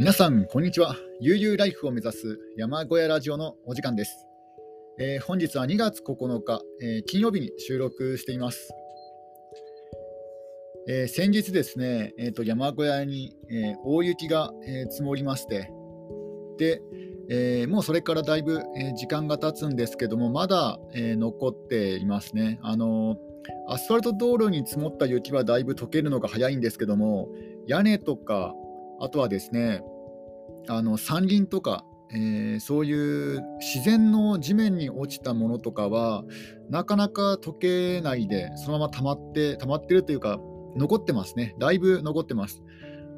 皆さん、こんにちは。悠々ライフを目指す山小屋ラジオのお時間です。えー、本日は2月9日、えー、金曜日に収録しています。えー、先日ですね、えーと、山小屋に、え大雪が、え積もりまして、で、えもうそれからだいぶ、え時間が経つんですけども、まだ、え残っていますね。あのアスファルト道路に積もった雪はだいぶ溶けるのが早いんですけども、屋根とか、あとはですね、あの山林とか、えー、そういう自然の地面に落ちたものとかは、なかなか溶けないで、そのまま溜まって、溜まってるというか、残ってますね。だいぶ残ってます。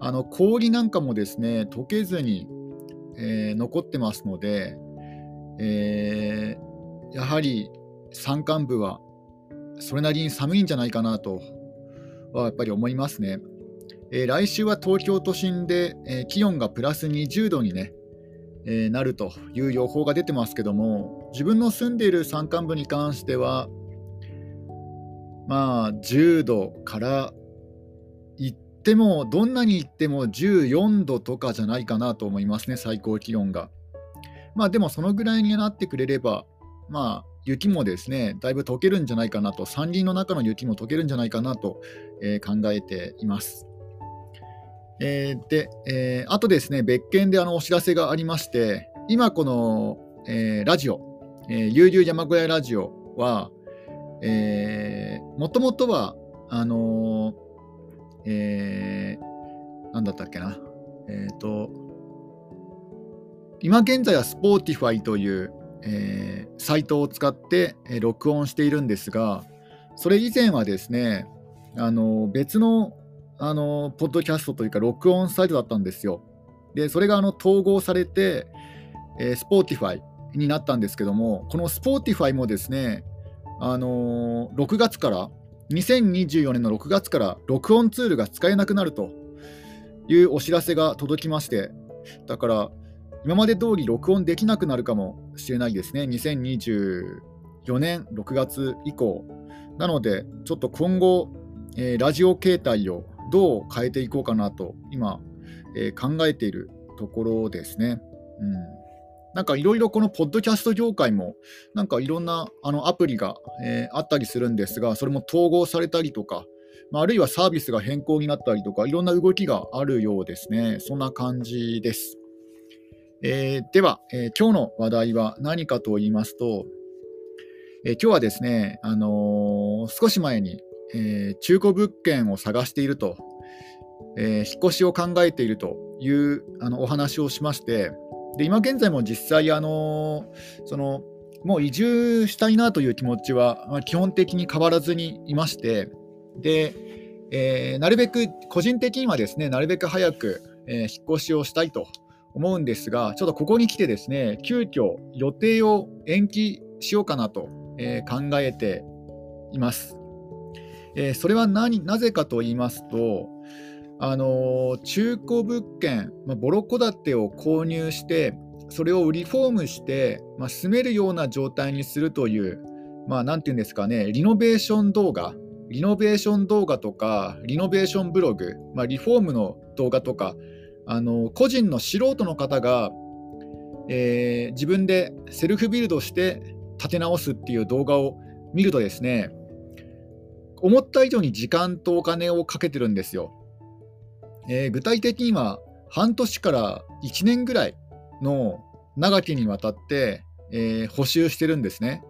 あの氷なんかもですね、溶けずに、えー、残ってますので、えー、やはり山間部はそれなりに寒いんじゃないかなとはやっぱり思いますね。えー、来週は東京都心で、えー、気温がプラス20度にね、えー、なるという予報が出てますけども、自分の住んでいる山間部に関しては、まあ、10度から行っても、どんなに行っても14度とかじゃないかなと思いますね、最高気温が。まあ、でもそのぐらいになってくれれば、まあ、雪もですね、だいぶ溶けるんじゃないかなと、山林の中の雪も溶けるんじゃないかなと、えー、考えています。えー、で、えー、あとですね、別件であのお知らせがありまして、今この、えー、ラジオ、えー、悠々山小屋ラジオは、えー、もともとは、あのー、えー、なんだったっけな、えっ、ー、と、今現在は Spotify という、えー、サイトを使って、えー、録音しているんですが、それ以前はですね、あの別のあのポッドキャストというか録音サイトだったんですよ。でそれがあの統合されて、えー、Spotify になったんですけどもこの Spotify もですね、あのー、6月から2024年の6月から録音ツールが使えなくなるというお知らせが届きましてだから今まで通り録音できなくなるかもしれないですね2024年6月以降なのでちょっと今後、えー、ラジオ形態をどう変えていこうかなと今、えー、考えているところですね。うん。なんかいろいろこのポッドキャスト業界もなんかいろんなあのアプリが、えー、あったりするんですがそれも統合されたりとか、まあ、あるいはサービスが変更になったりとかいろんな動きがあるようですね。そんな感じです、えー、では、えー、今日の話題は何かと言いますと、え今日はですね、あの少し前にえー、中古物件を探していると、えー、引っ越しを考えているというあのお話をしましてで今現在も実際あのそのもう移住したいなという気持ちは、まあ、基本的に変わらずにいましてで、えー、なるべく個人的にはですねなるべく早く、え引っ越しをしたいと思うんですがちょっとここに来てですね急遽予定を延期しようかなと、え考えています。えー、それは何なぜかと言いますと、あのー、中古物件、まあ、ボロ戸建てを購入して、それをリフォームして、まあ、住めるような状態にするという、まあ、なんていうんですかね、リノベーション動画、リノベーション動画とか、リノベーションブログ、まあ、リフォームの動画とか、あの個人の素人の方が、えー、自分でセルフビルドして建て直すっていう動画を見るとですね、思った以上に時間とお金をかけてるんですよ。えー、具体的には半年から1年ぐらいの長きにわたって、えー、補修してるんですね。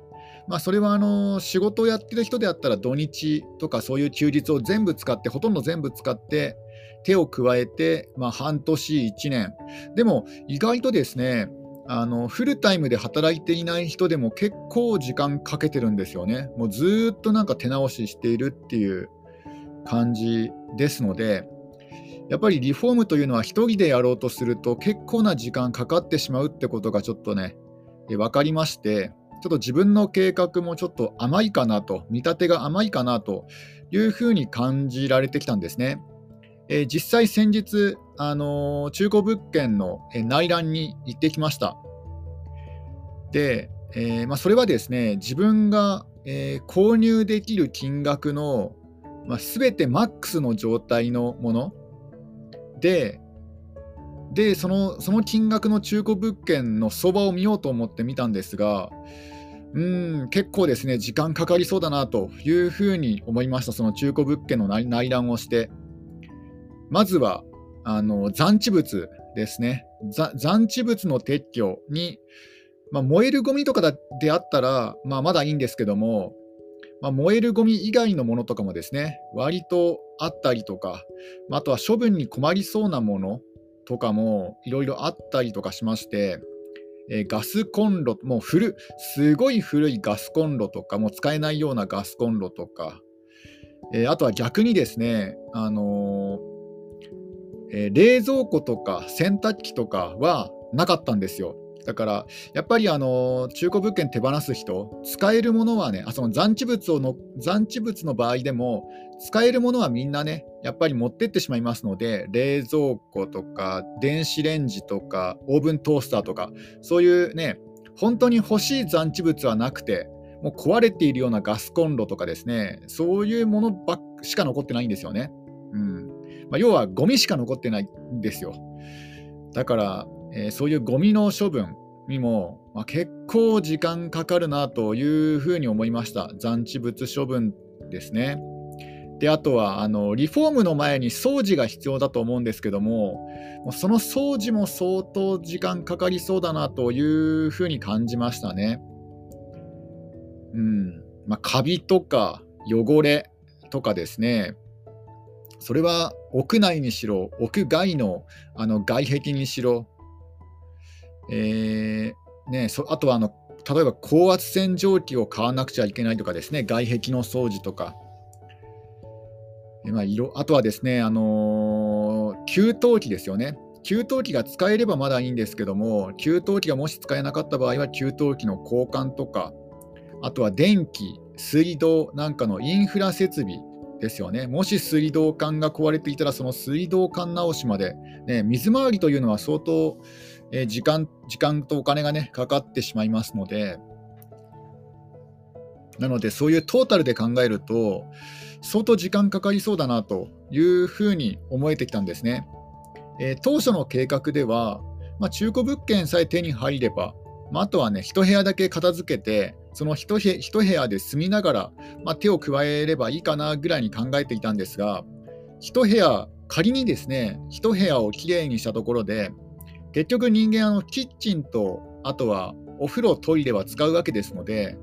まあ、それはあの仕事をやってる人であったら土日とかそういう休日を全部使ってほとんど全部使って手を加えて、まあ、半年1年でも意外とですねあのフルタイムで働いていない人でも結構時間かけてるんですよね。もうずっとなんか手直ししているっていう感じですので、やっぱりリフォームというのは1人でやろうとすると結構な時間かかってしまうってことがちょっとね、分かりまして、ちょっと自分の計画もちょっと甘いかなと、見立てが甘いかなというふうに感じられてきたんですね。えー、実際先日、あのー、中古物件の内覧に行ってきました。で、えー、まあ、それはですね、自分が、え購入できる金額の、まあ、全てマックスの状態のもので、でその、その金額の中古物件の相場を見ようと思って見たんですが、うん結構ですね、時間かかりそうだなというふうに思いました、その中古物件の内覧をして。まずはあの残地物ですね、残地物の撤去に、まあ、燃えるゴミとかであったら、まあ、まだいいんですけども、まあ、燃えるゴミ以外のものとかもですね、割とあったりとか、あとは処分に困りそうなものとかもいろいろあったりとかしまして、えー、ガスコンロ、もう古、すごい古いガスコンロとか、もう使えないようなガスコンロとか、えー、あとは逆にですね、あのー、え冷蔵庫とか洗濯機とかはなかったんですよ。だから、やっぱりあの中古物件手放す人、使えるものはね、あその残地物をの残地物の場合でも、使えるものはみんなね、やっぱり持ってってしまいますので、冷蔵庫とか、電子レンジとか、オーブントースターとか、そういうね、本当に欲しい残地物はなくて、もう壊れているようなガスコンロとかですね、そういうものばっしか残ってないんですよね。うんまあ、要はゴミしか残ってないんですよ。だから、えー、そういうゴミの処分にも、まあ、結構時間かかるなというふうに思いました。残地物処分ですね。であとはあのリフォームの前に掃除が必要だと思うんですけども、もうその掃除も相当時間かかりそうだなというふうに感じましたね。うんまあ、カビとか汚れとかですね、それは屋内にしろ、屋外のあの外壁にしろ、えー、ね、あとはあの例えば高圧洗浄機を買わなくちゃいけないとかですね、外壁の掃除とか。まあ、色あとはですね、あのー、給湯器ですよね。給湯器が使えればまだいいんですけども、給湯器がもし使えなかった場合は、給湯器の交換とか、あとは電気、水道なんかのインフラ設備ですよね。もし水道管が壊れていたら、その水道管直しまで、ね、水回りというのは相当、えー、時間時間とお金がねかかってしまいますのでなのでそういうトータルで考えると相当時間かかりそうだなというふうに思えてきたんですね。えー、当初の計画では、まあ、中古物件さえ手に入れば、まあ、あとはね1部屋だけ片付けてその 1, 部屋で住みながら、まあ、手を加えればいいかなぐらいに考えていたんですが1部屋仮にですね1部屋をきれいにしたところで結局人間あのキッチンとあとはお風呂トイレは使うわけですので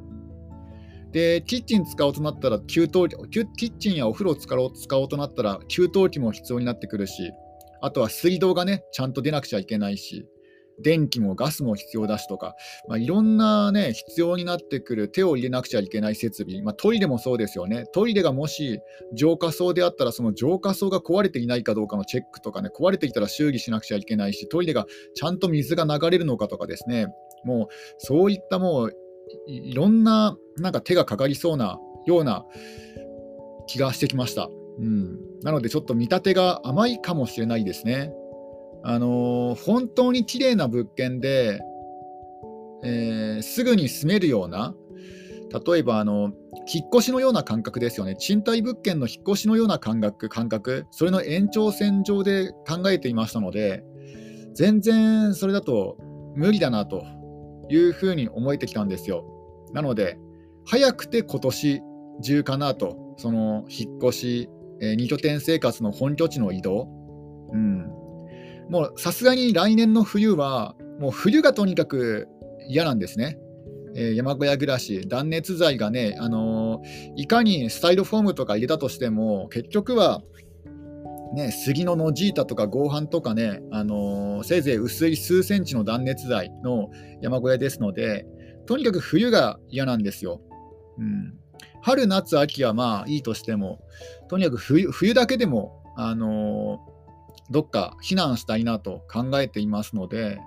でキッチン使おうとなったら給湯器キッチンやお風呂を使おう使おうとなったら給湯器も必要になってくるしあとは水道がねちゃんと出なくちゃいけないし電気もガスも必要だしとか、まあ、いろんなね、必要になってくる手を入れなくちゃいけない設備、まあ、トイレもそうですよね。トイレがもし浄化槽であったら、その浄化槽が壊れていないかどうかのチェックとかね、壊れていたら修理しなくちゃいけないし、トイレがちゃんと水が流れるのかとかですね、もうそういったもういろんななんか手がかかりそうなような気がしてきました。うん、なのでちょっと見立てが甘いかもしれないですね。あの、本当に綺麗な物件で、えー、すぐに住めるような、例えばあの引っ越しのような感覚ですよね、賃貸物件の引っ越しのような感覚、感覚それの延長線上で考えていましたので、全然それだと無理だなというふうに思えてきたんですよ。なので、早くて今年中かなと、その引っ越し、えー、2拠点生活の本拠地の移動、うん、もうさすがに来年の冬は、もう冬がとにかく嫌なんですね。えー、山小屋暮らし、断熱材がね、あのー、いかにスタイロフォームとか入れたとしても、結局は、ね、杉のノジータとか合板とかね、あのー、せいぜい薄い数センチの断熱材の山小屋ですので、とにかく冬が嫌なんですよ。うん、春、夏、秋はまあいいとしても、とにかく冬だけでも、あのーどっか避難したいなと考えていますので、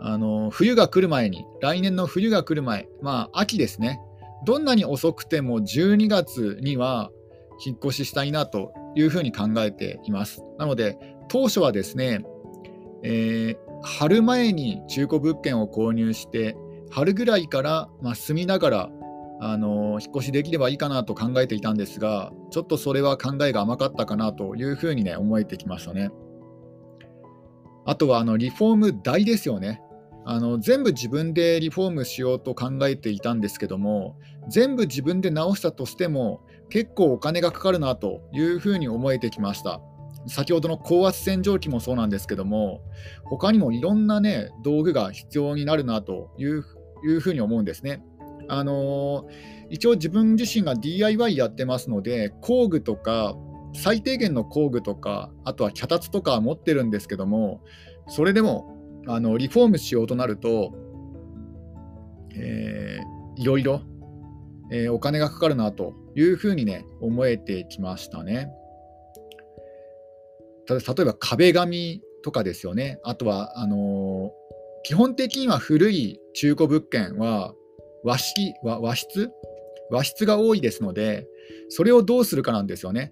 あの冬が来る前に、来年の冬が来る前、まあ秋ですね、どんなに遅くても12月には引っ越ししたいなというふうに考えています。なので、当初はですね、えー、春前に中古物件を購入して、春ぐらいから、まあ、住みながらあの引っ越しできればいいかなと考えていたんですが、ちょっとそれは考えが甘かったかなというふうにね、思えてきましたね。あとはあのリフォーム代ですよね。あの全部自分でリフォームしようと考えていたんですけども、全部自分で直したとしても、結構お金がかかるなというふうに思えてきました。先ほどの高圧洗浄機もそうなんですけども、他にもいろんなね、道具が必要になるなといういうふうに思うんですね。あの、一応自分自身が DIY やってますので、工具とか、最低限の工具とか、あとは脚立とか持ってるんですけども、それでもあのリフォームしようとなると、えー、いろいろ、えー、お金がかかるなというふうにね、思えてきましたね。ただ例えば壁紙とかですよね。あとは、あのー、基本的には古い中古物件は和式和和室？和室が多いですので、それをどうするかなんですよね。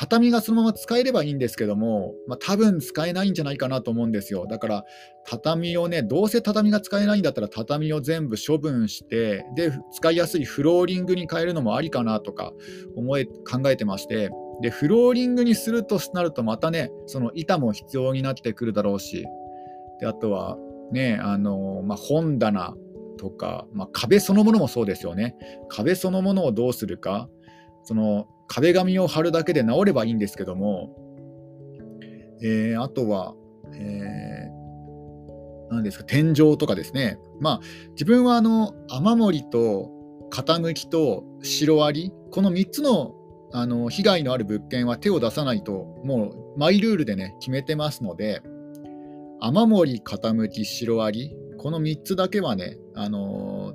畳がそのまま使えればいいんですけども、まあ、多分使えないんじゃないかなと思うんですよ。だから、畳をね、どうせ畳が使えないんだったら、畳を全部処分して、で、使いやすいフローリングに変えるのもありかなとか思え考えてまして、で、フローリングにするとなると、またね、その板も必要になってくるだろうし、であとは、ね、あのまあ、本棚とか、まあ、壁そのものもそうですよね。壁そのものをどうするか、その壁紙を貼るだけで治ればいいんですけども、えー、あとは、えー、何ですか、天井とかですね。まあ、自分はあの雨漏りと傾きとシロアリ、この3つのあの被害のある物件は手を出さないと、もうマイルールでね、決めてますので、雨漏り、傾き、シロアリ、この3つだけはね、あの、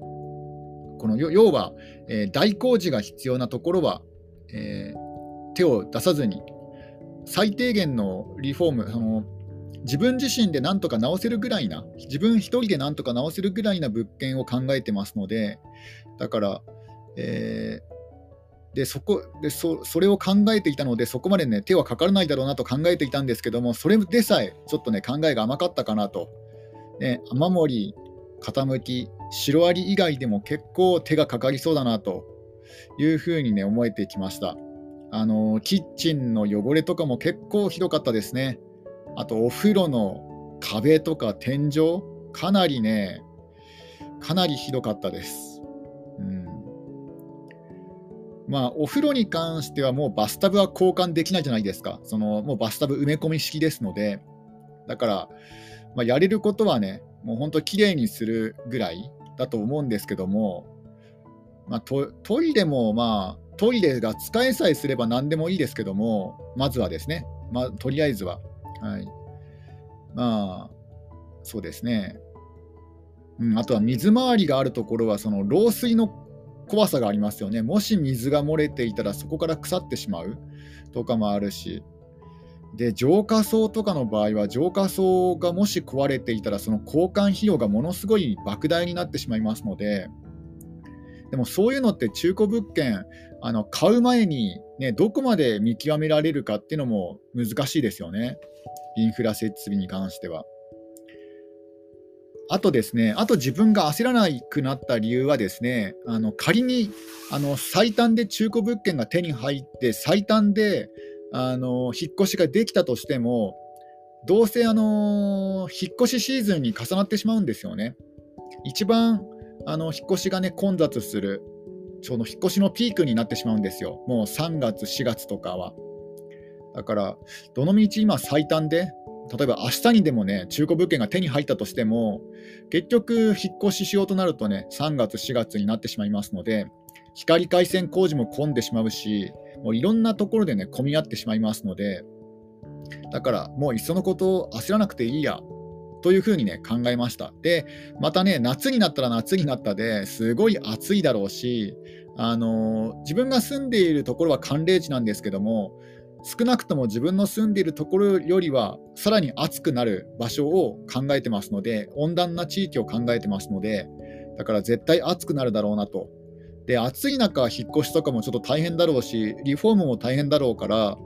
この要は、えー、大工事が必要なところはえー、手を出さずに最低限のリフォームその自分自身で何とか直せるぐらいな自分一人で何とか直せるぐらいな物件を考えてますのでだから、えー、でそこでそそれを考えていたのでそこまで、ね、手はかからないだろうなと考えていたんですけどもそれでさえちょっとね考えが甘かったかなと、ね、雨漏り傾きシロアリ以外でも結構手がかかりそうだなというふうにね、思えてきました。あの、キッチンの汚れとかも結構ひどかったですね。あと、お風呂の壁とか天井、かなりね、かなりひどかったです。まあ、お風呂に関してはもうバスタブは交換できないじゃないですか。その、もうバスタブ埋め込み式ですので、だから、まあ、やれることはね、もう本当きれいにするぐらいだと思うんですけども、まあ、トトイレも、まあ、トイレが使えさえすれば何でもいいですけども、まずはですね、まあ、とりあえずは。はい、まあ、そうですね。うん、あとは水回りがあるところは、その漏水の怖さがありますよね。もし水が漏れていたら、そこから腐ってしまうとかもあるし。で、浄化槽とかの場合は、浄化槽がもし壊れていたら、その交換費用がものすごい莫大になってしまいますので、でもそういうのって中古物件あの買う前に、ね、どこまで見極められるかっていうのも難しいですよね、インフラ設備に関しては。あとですね、あと自分が焦らなくなった理由はですね、あの仮にあの最短で中古物件が手に入って、最短であの引っ越しができたとしても、どうせあの引っ越しシーズンに重なってしまうんですよね。一番あの引っ越しがね混雑するその引っ越しのピークになってしまうんですよもう3月4月とかはだからどのみち今最短で例えば明日にでもね中古物件が手に入ったとしても結局引っ越ししようとなるとね3月4月になってしまいますので光回線工事も混んでしまうしもういろんなところでね混み合ってしまいますのでだからもういっそのことを焦らなくていいやというふうにね、考えました。で、またね、夏になったら夏になったですごい暑いだろうし、あの自分が住んでいるところは寒冷地なんですけども、少なくとも自分の住んでいるところよりはさらに暑くなる場所を考えてますので、温暖な地域を考えてますので、だから絶対暑くなるだろうなと。で、暑い中、引っ越しとかもちょっと大変だろうし、リフォームも大変だろうから、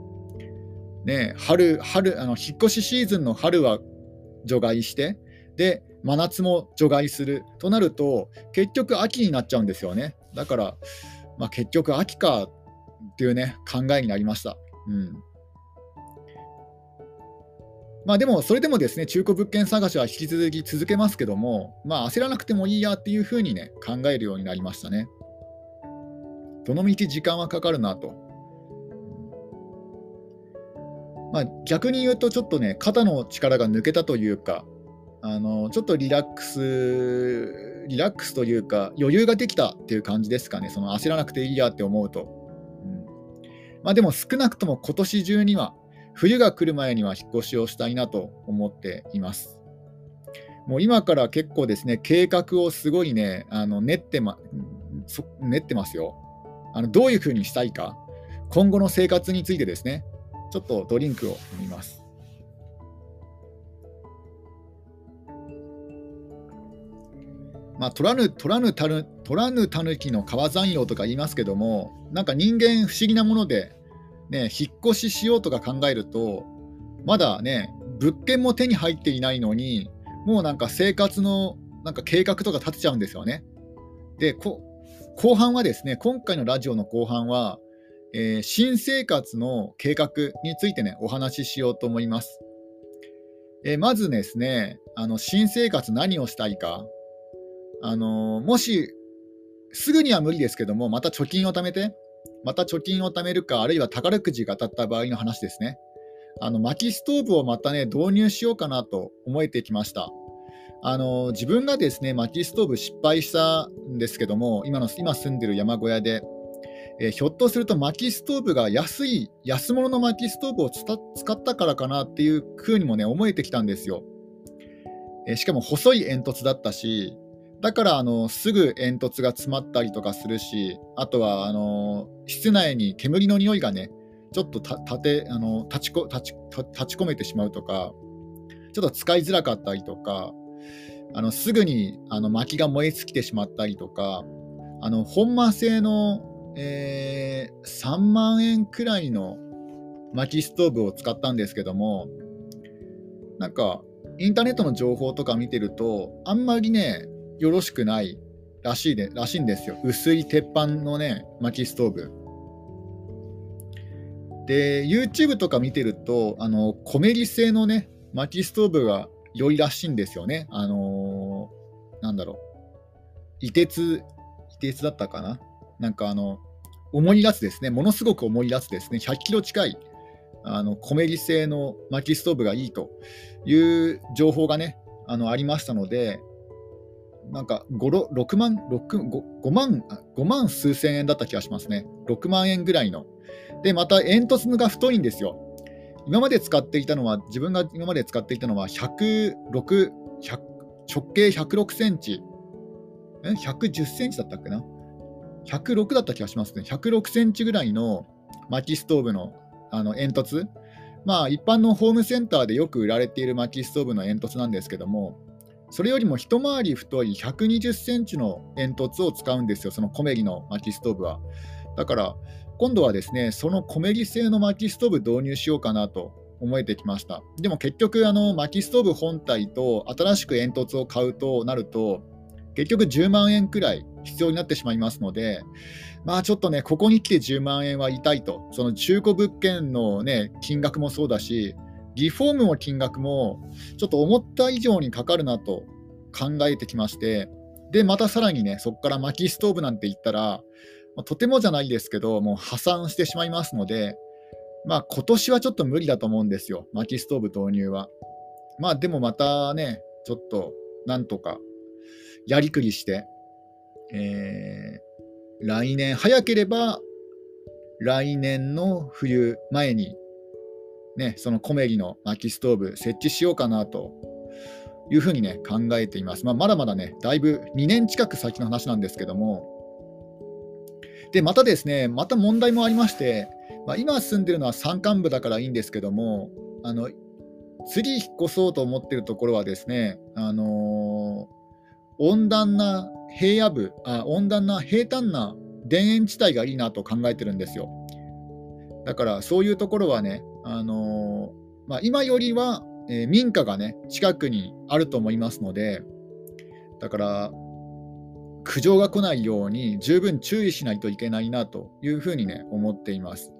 ね、春、春、あの引っ越しシーズンの春は除外して、で、真夏も除外するとなると、結局秋になっちゃうんですよね。だから、まあ、結局秋かっていうね、考えになりました。うん。まあでも、それでもですね、中古物件探しは引き続き続けますけども、まあ焦らなくてもいいやっていうふうにね、考えるようになりましたね。どのみち時間はかかるなと。まあ、逆に言うと、ちょっとね、肩の力が抜けたというか、あのちょっとリラックス、リラックスというか、余裕ができたっていう感じですかね、その焦らなくていいやって思うと。うんまあ、でも少なくとも今年中には、冬が来る前には引っ越しをしたいなと思っています。もう今から結構ですね、計画をすごいね、あの練ってま、練ってますよあの。どういうふうにしたいか、今後の生活についてですね、ちょっとドリンクを飲みます。まあ、取らぬ、取らぬたぬ、取らぬたぬきの川山用とか言いますけども、なんか人間不思議なもので、ね、引っ越ししようとか考えると、まだね、物件も手に入っていないのに、もうなんか生活のなんか計画とか立てちゃうんですよね。で、こ後半はですね、今回のラジオの後半は、えー、新生活の計画についてね、お話ししようと思います。えー、まずですね、あの新生活何をしたいか、あのもしすぐには無理ですけども、また貯金を貯めて、また貯金を貯めるか、あるいは宝くじが当たった場合の話ですね。あの薪ストーブをまたね、導入しようかなと思えてきました。あの自分がですね、薪ストーブ失敗したんですけども、今の今住んでる山小屋で、えー、ひょっとすると薪ストーブが安い、安物の薪ストーブを使ったからかなっていうふうにもね、思えてきたんですよ。えー、しかも細い煙突だったし、だからあのすぐ煙突が詰まったりとかするし、あとはあの室内に煙の匂いがね、ちょっとたてあの立ちこ立ち立ち込めてしまうとか、ちょっと使いづらかったりとか、あのすぐにあの薪が燃え尽きてしまったりとか、あの本間製の、えー、3万円くらいの薪ストーブを使ったんですけども、なんかインターネットの情報とか見てると、あんまりね、よろしくないらしいでらしいんですよ。薄い鉄板のね、薪ストーブ。で、YouTube とか見てると、あの、コメリ製のね、薪ストーブが良いらしいんですよね。あのー、なんだろう。凍鉄、凍鉄だったかななんかあの、重いやつですね。ものすごく重いやつですね。100キロ近い、あの、コメリ製の薪ストーブがいいという情報がね、あのありましたので、なんか 5, 6万 5, 5, 万5万数千円だった気がしますね。6万円ぐらいの。で、また煙突が太いんですよ。今まで使っていたのは、自分が今まで使っていたのは106、直径106センチ、え110センチだったっけな ?106 だった気がしますね。106センチぐらいの薪ストーブのあの煙突。まあ、一般のホームセンターでよく売られている薪ストーブの煙突なんですけども、それよりも一回り太い120センチの煙突を使うんですよ、そのコメリの薪ストーブは。だから、今度はですね、そのコメリ製の薪ストーブ導入しようかなと思えてきました。でも結局、あの薪ストーブ本体と新しく煙突を買うとなると、結局10万円くらい必要になってしまいますので、まあちょっとね、ここに来て10万円は痛いと、その中古物件のね、金額もそうだし、リフォームの金額もちょっと思った以上にかかるなと考えてきまして、で、またさらにね、そこから薪ストーブなんて言ったら、とてもじゃないですけど、もう破産してしまいますので、まあ今年はちょっと無理だと思うんですよ、薪ストーブ導入は。まあでもまたね、ちょっとなんとかやりくりして、えー、来年、早ければ来年の冬前にね、そのコメリの薪ストーブ設置しようかなというふうにね、考えています。まあ、まだまだね、だいぶ2年近く先の話なんですけども、で、またですね、また問題もありまして、まあ、今住んでるのは山間部だからいいんですけども、あの次引っ越そうと思ってるところはですね、あのー、温暖な平野部あ、温暖な平坦な田園地帯がいいなと考えてるんですよ。だからそういうところはね、あのまあ、今よりは、えー、民家がね近くにあると思いますのでだから苦情が来ないように十分注意しないといけないなというふうにね思っています。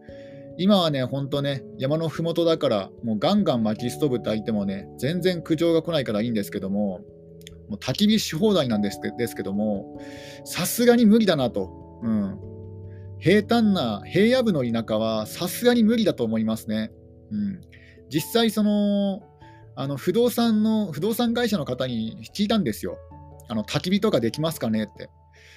今はね、ほんとね、山のふもとだから、もうガンガン薪ストーブ炊いてもね、全然苦情が来ないからいいんですけども、もう焚き火し放題なんですですけども、さすがに無理だなと。うん。平坦な平野部の田舎はさすがに無理だと思いますね。うん。実際、その、あの不動産の、不動産会社の方に聞いたんですよ。あの焚き火とかできますかねって。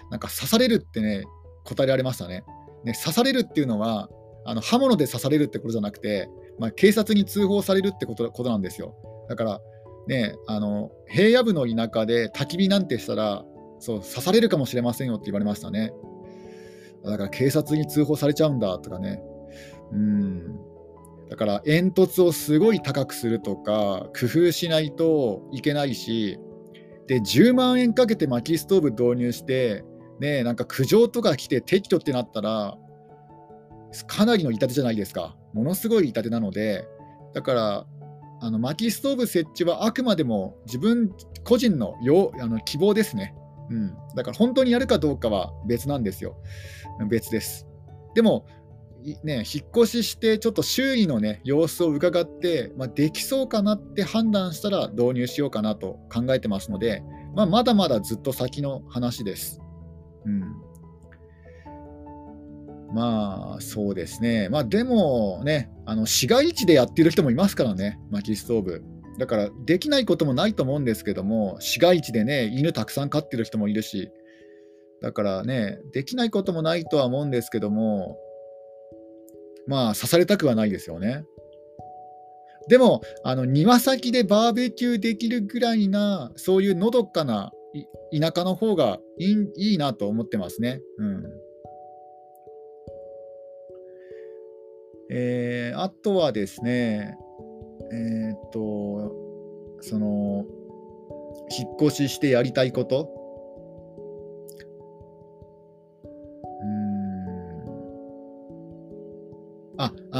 なんか刺されるってね、答えられましたね。ね刺されるっていうのは、あの刃物で刺されるってことじゃなくて、まあ、警察に通報されるってことことなんですよ。だから、ね、あの平野部の田舎で焚き火なんてしたらそう刺されるかもしれませんよって言われましたね。だから警察に通報されちゃうんだとかね。うんだから煙突をすごい高くするとか工夫しないといけないしで10万円かけて薪ストーブ導入してねなんか苦情とか来て撤去ってなったらかなりの痛手じゃないですかものすごい痛手なのでだからあの薪ストーブ設置はあくまでも自分個人のよあの希望ですね、うん。だから本当にやるかどうかは別なんですよ。別です。でも、ね、引っ越ししてちょっと周囲の、ね、様子を伺って、まあ、できそうかなって判断したら導入しようかなと考えてますので、まあ、まだまだずっと先の話です。うんまあ、そうですね。まあ、でもね、あの市街地でやってる人もいますからね、薪ストーブ。だから、できないこともないと思うんですけども、市街地でね、犬たくさん飼ってる人もいるし、だからね、できないこともないとは思うんですけども、まあ、刺されたくはないですよね。でも、あの庭先でバーベキューできるぐらいな、そういうのどかな田舎の方がいいいいなと思ってますね。うんえー、あとはですね、えー、っと、その、引っ越ししてやりたいこと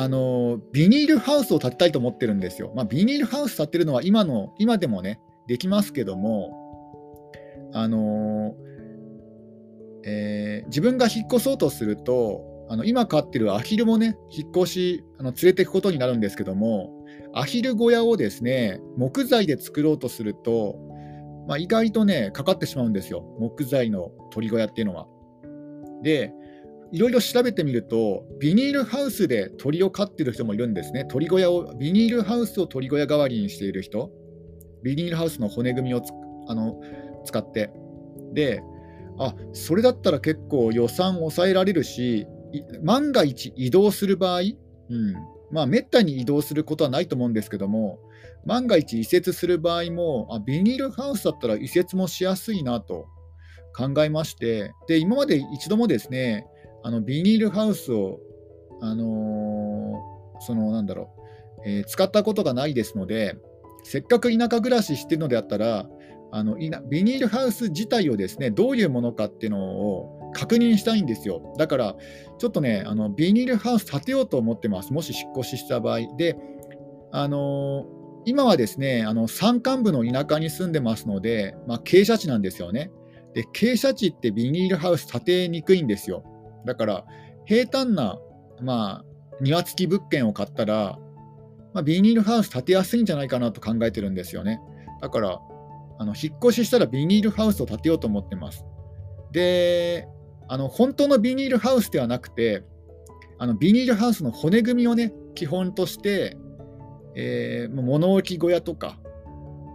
あ、のビニールハウスを建てたいと思ってるんですよ。まあ、ビニールハウス建てるのは今の、今でもね、できますけども、あのえー、自分が引っ越そうとすると、あの今飼ってるアヒルもね、引っ越しあの連れていくことになるんですけども、アヒル小屋をですね、木材で作ろうとすると、まあ、意外とね、かかってしまうんですよ、木材の鳥小屋っていうのは。で、いろいろ調べてみると、ビニールハウスで鳥を飼っている人もいるんですね。鳥小屋を、ビニールハウスを鳥小屋代わりにしている人、ビニールハウスの骨組みをあの使って。で、あそれだったら結構予算抑えられるし、万が一移動する場合、うんまあ、めったに移動することはないと思うんですけども、万が一移設する場合も、あビニールハウスだったら移設もしやすいなと考えまして、で今まで一度もですね、あのビニールハウスを、あのー、そのなんだろう、えー、使ったことがないですので、せっかく田舎暮らししてるのであったら、あのビニールハウス自体をですねどういうものかっていうのを確認したいんですよ。だから、ちょっとね、あのビニールハウス建てようと思ってます。もし引っ越しした場合。で、あのー、今はですね、あの山間部の田舎に住んでますので、まあ、傾斜地なんですよね。で、傾斜地ってビニールハウス建てにくいんですよ。だから、平坦な、まあ、庭付き物件を買ったら、まあ、ビニールハウス建てやすいんじゃないかなと考えてるんですよね。だから、あの引っ越ししたらビニールハウスを建てようと思ってます。で、あの本当のビニールハウスではなくて、あのビニールハウスの骨組みをね、基本として、えー、物置小屋とか、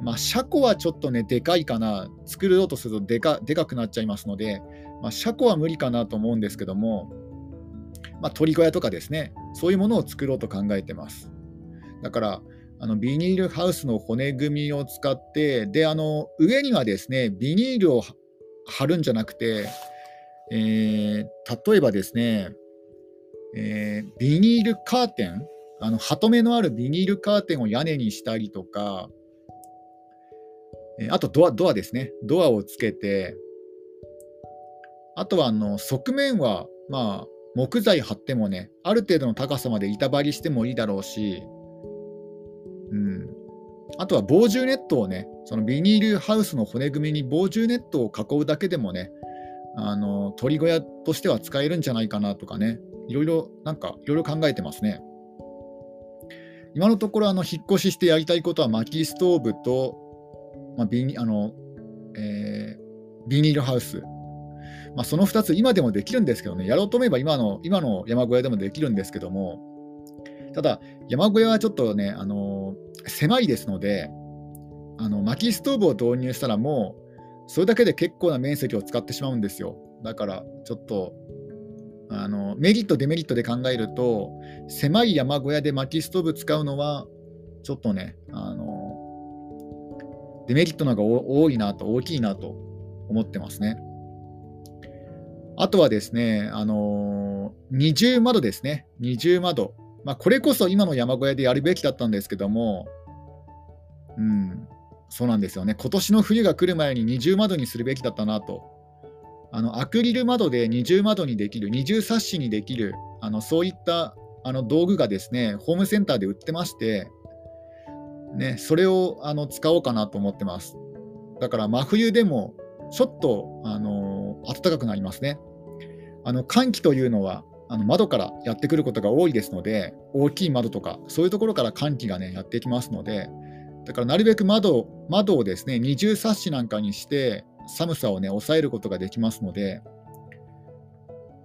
まあ、車庫はちょっとね、でかいかな、作ろうとするとでかでかくなっちゃいますので、まあ、車庫は無理かなと思うんですけども、まあ、鳥小屋とかですね、そういうものを作ろうと考えてます。だから、あのビニールハウスの骨組みを使って、で、あの上にはですね、ビニールを貼るんじゃなくて、えー、例えばですね、えー、ビニールカーテン、あのハトメのあるビニールカーテンを屋根にしたりとか、え、あとドアドアですね、ドアをつけて、あとはあの側面は、まあ、木材貼ってもね、ある程度の高さまで板張りしてもいいだろうし、うん、あとは防獣ネットをね、そのビニールハウスの骨組みに防獣ネットを囲うだけでもね、あの鳥小屋としては使えるんじゃないかなとかね、いろいろ、なんか、いろいろ考えてますね。今のところ、あの、引っ越ししてやりたいことは、薪ストーブと、まあ、ビニあの、えー、ビニールハウス。まあ、その2つ、今でもできるんですけどね、やろうと思えば今の今の山小屋でもできるんですけども、ただ、山小屋はちょっとね、あの狭いですので、あの薪ストーブを導入したらもう、それだけで結構な面積を使ってしまうんですよ。だから、ちょっとあのメリット、デメリットで考えると、狭い山小屋で薪ストーブ使うのは、ちょっとね、あのデメリットの方が多いなと、大きいなと思ってますね。あとはですね、あの二重窓ですね、二重窓。まあ、これこそ今の山小屋でやるべきだったんですけども、うん、そうなんですよね、今年の冬が来る前に二重窓にするべきだったなとあのアクリル窓で二重窓にできる、二重サッシにできる、あのそういったあの道具がですね、ホームセンターで売ってまして、ね、それをあの使おうかなと思ってます。だから真冬でもちょっと、あの暖かくなりますね。あの寒気というのはあの窓からやってくることが多いですので、大きい窓とか、そういうところから寒気がね、やってきますので、だからなるべく窓窓をですね、二重サッシなんかにして、寒さをね、抑えることができますので、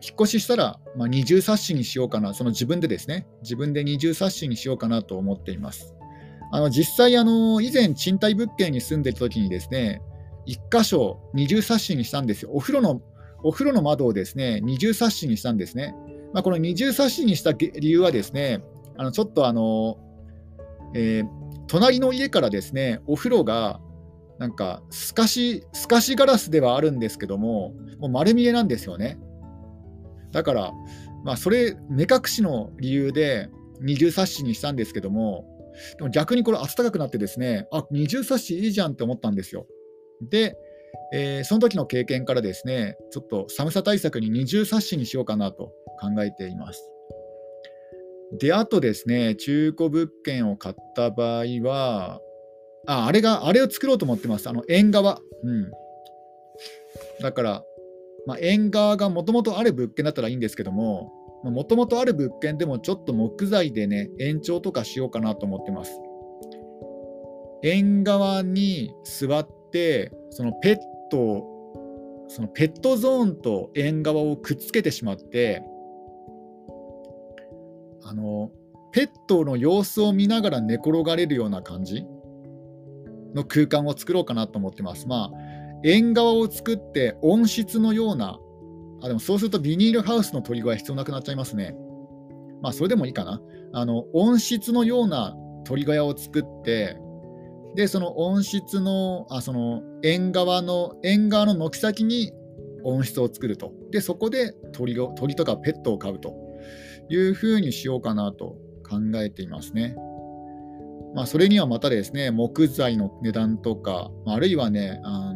引っ越ししたら、まあ、二重冊子にしようかな、その自分でですね、自分で二重冊子にしようかなと思っています。あの実際あの、以前、賃貸物件に住んでいた時にですね、1箇所二重冊子にしたんですよ。お風呂のお風呂の窓をですね二重冊子にしたんですね。まあ、この二重冊子にした理由はですね、あのちょっとあの、えー、隣の家からですねお風呂がなんか透かし透かしガラスではあるんですけどももう丸見えなんですよねだからまあそれ目隠しの理由で二重冊子にしたんですけどもでも逆にこれ暖かくなってですねあ二重冊子いいじゃんって思ったんですよで、えー、その時の経験からですねちょっと寒さ対策に二重冊子にしようかなと考えていますであとですね中古物件を買った場合はあ、あれが、あれを作ろうと思ってます。あの、縁側。うん。だから、まあ、縁側がもともとある物件だったらいいんですけども、もともとある物件でもちょっと木材でね、延長とかしようかなと思ってます。縁側に座って、そのペットそのペットゾーンと縁側をくっつけてしまって、あの、ペットの様子を見ながら寝転がれるような感じの空間を作ろうかなと思ってます。まあ、縁側を作って温室のような、あでもそうするとビニールハウスの鳥小屋必要なくなっちゃいますね。まあ、それでもいいかな。あの温室のような鳥小屋を作って、で、その温室の、あその縁側の、縁側の軒先に温室を作ると。で、そこで鳥を鳥とかペットを飼うというふうにしようかなと考えていますね。まあ、それにはまたですね、木材の値段とか、あるいはね、あ、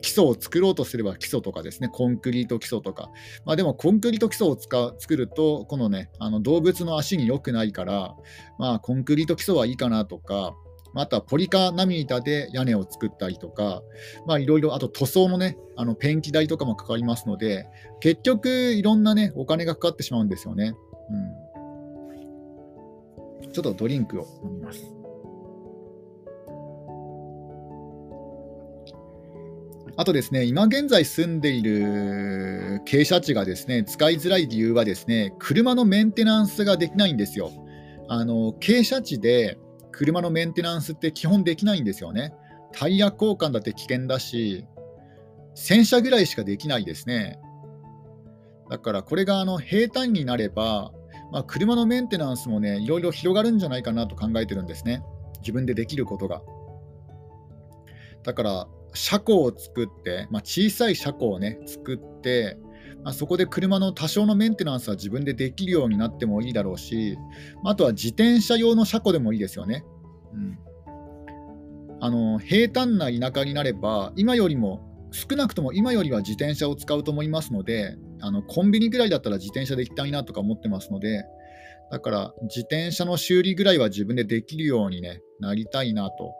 基礎を作ろうとすれば基礎とかですね、コンクリート基礎とか、まあ、でもコンクリート基礎を使う作ると、このね、あの動物の足に良くないから、まあ、コンクリート基礎はいいかなとか、あとはポリカナミータで屋根を作ったりとか、まあいろいろ、あと塗装のね、あのペンキ代とかもかかりますので、結局いろんなね、お金がかかってしまうんですよね。うんちょっとドリンクを飲みます。あとですね、今現在住んでいる傾斜地がですね、使いづらい理由はですね、車のメンテナンスができないんですよ。あの傾斜地で車のメンテナンスって基本できないんですよね。タイヤ交換だって危険だし、洗車ぐらいしかできないですね。だからこれがあの平坦になれば、まあ、車のメンテナンスもね、いろいろ広がるんじゃないかなと考えてるんですね。自分でできることが。だから、車庫を作って、まあ、小さい車庫をね、作って、まあ、そこで車の多少のメンテナンスは自分でできるようになってもいいだろうし、まあとは自転車用の車庫でもいいですよね。うん、あの平坦な田舎になれば、今よりも少なくとも今よりは自転車を使うと思いますので、あのコンビニぐらいだったら自転車で行きたいなとか思ってますので、だから自転車の修理ぐらいは自分でできるように、ね、なりたいなと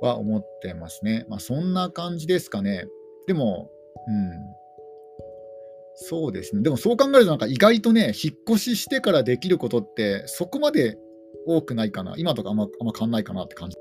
は思ってますね。まあ、そんな感じですかね。でも、うん。そうですね。でもそう考えると、なんか意外とね、引っ越ししてからできることって、そこまで多くないかな。今とかあんまあんま変わんないかなって感じ。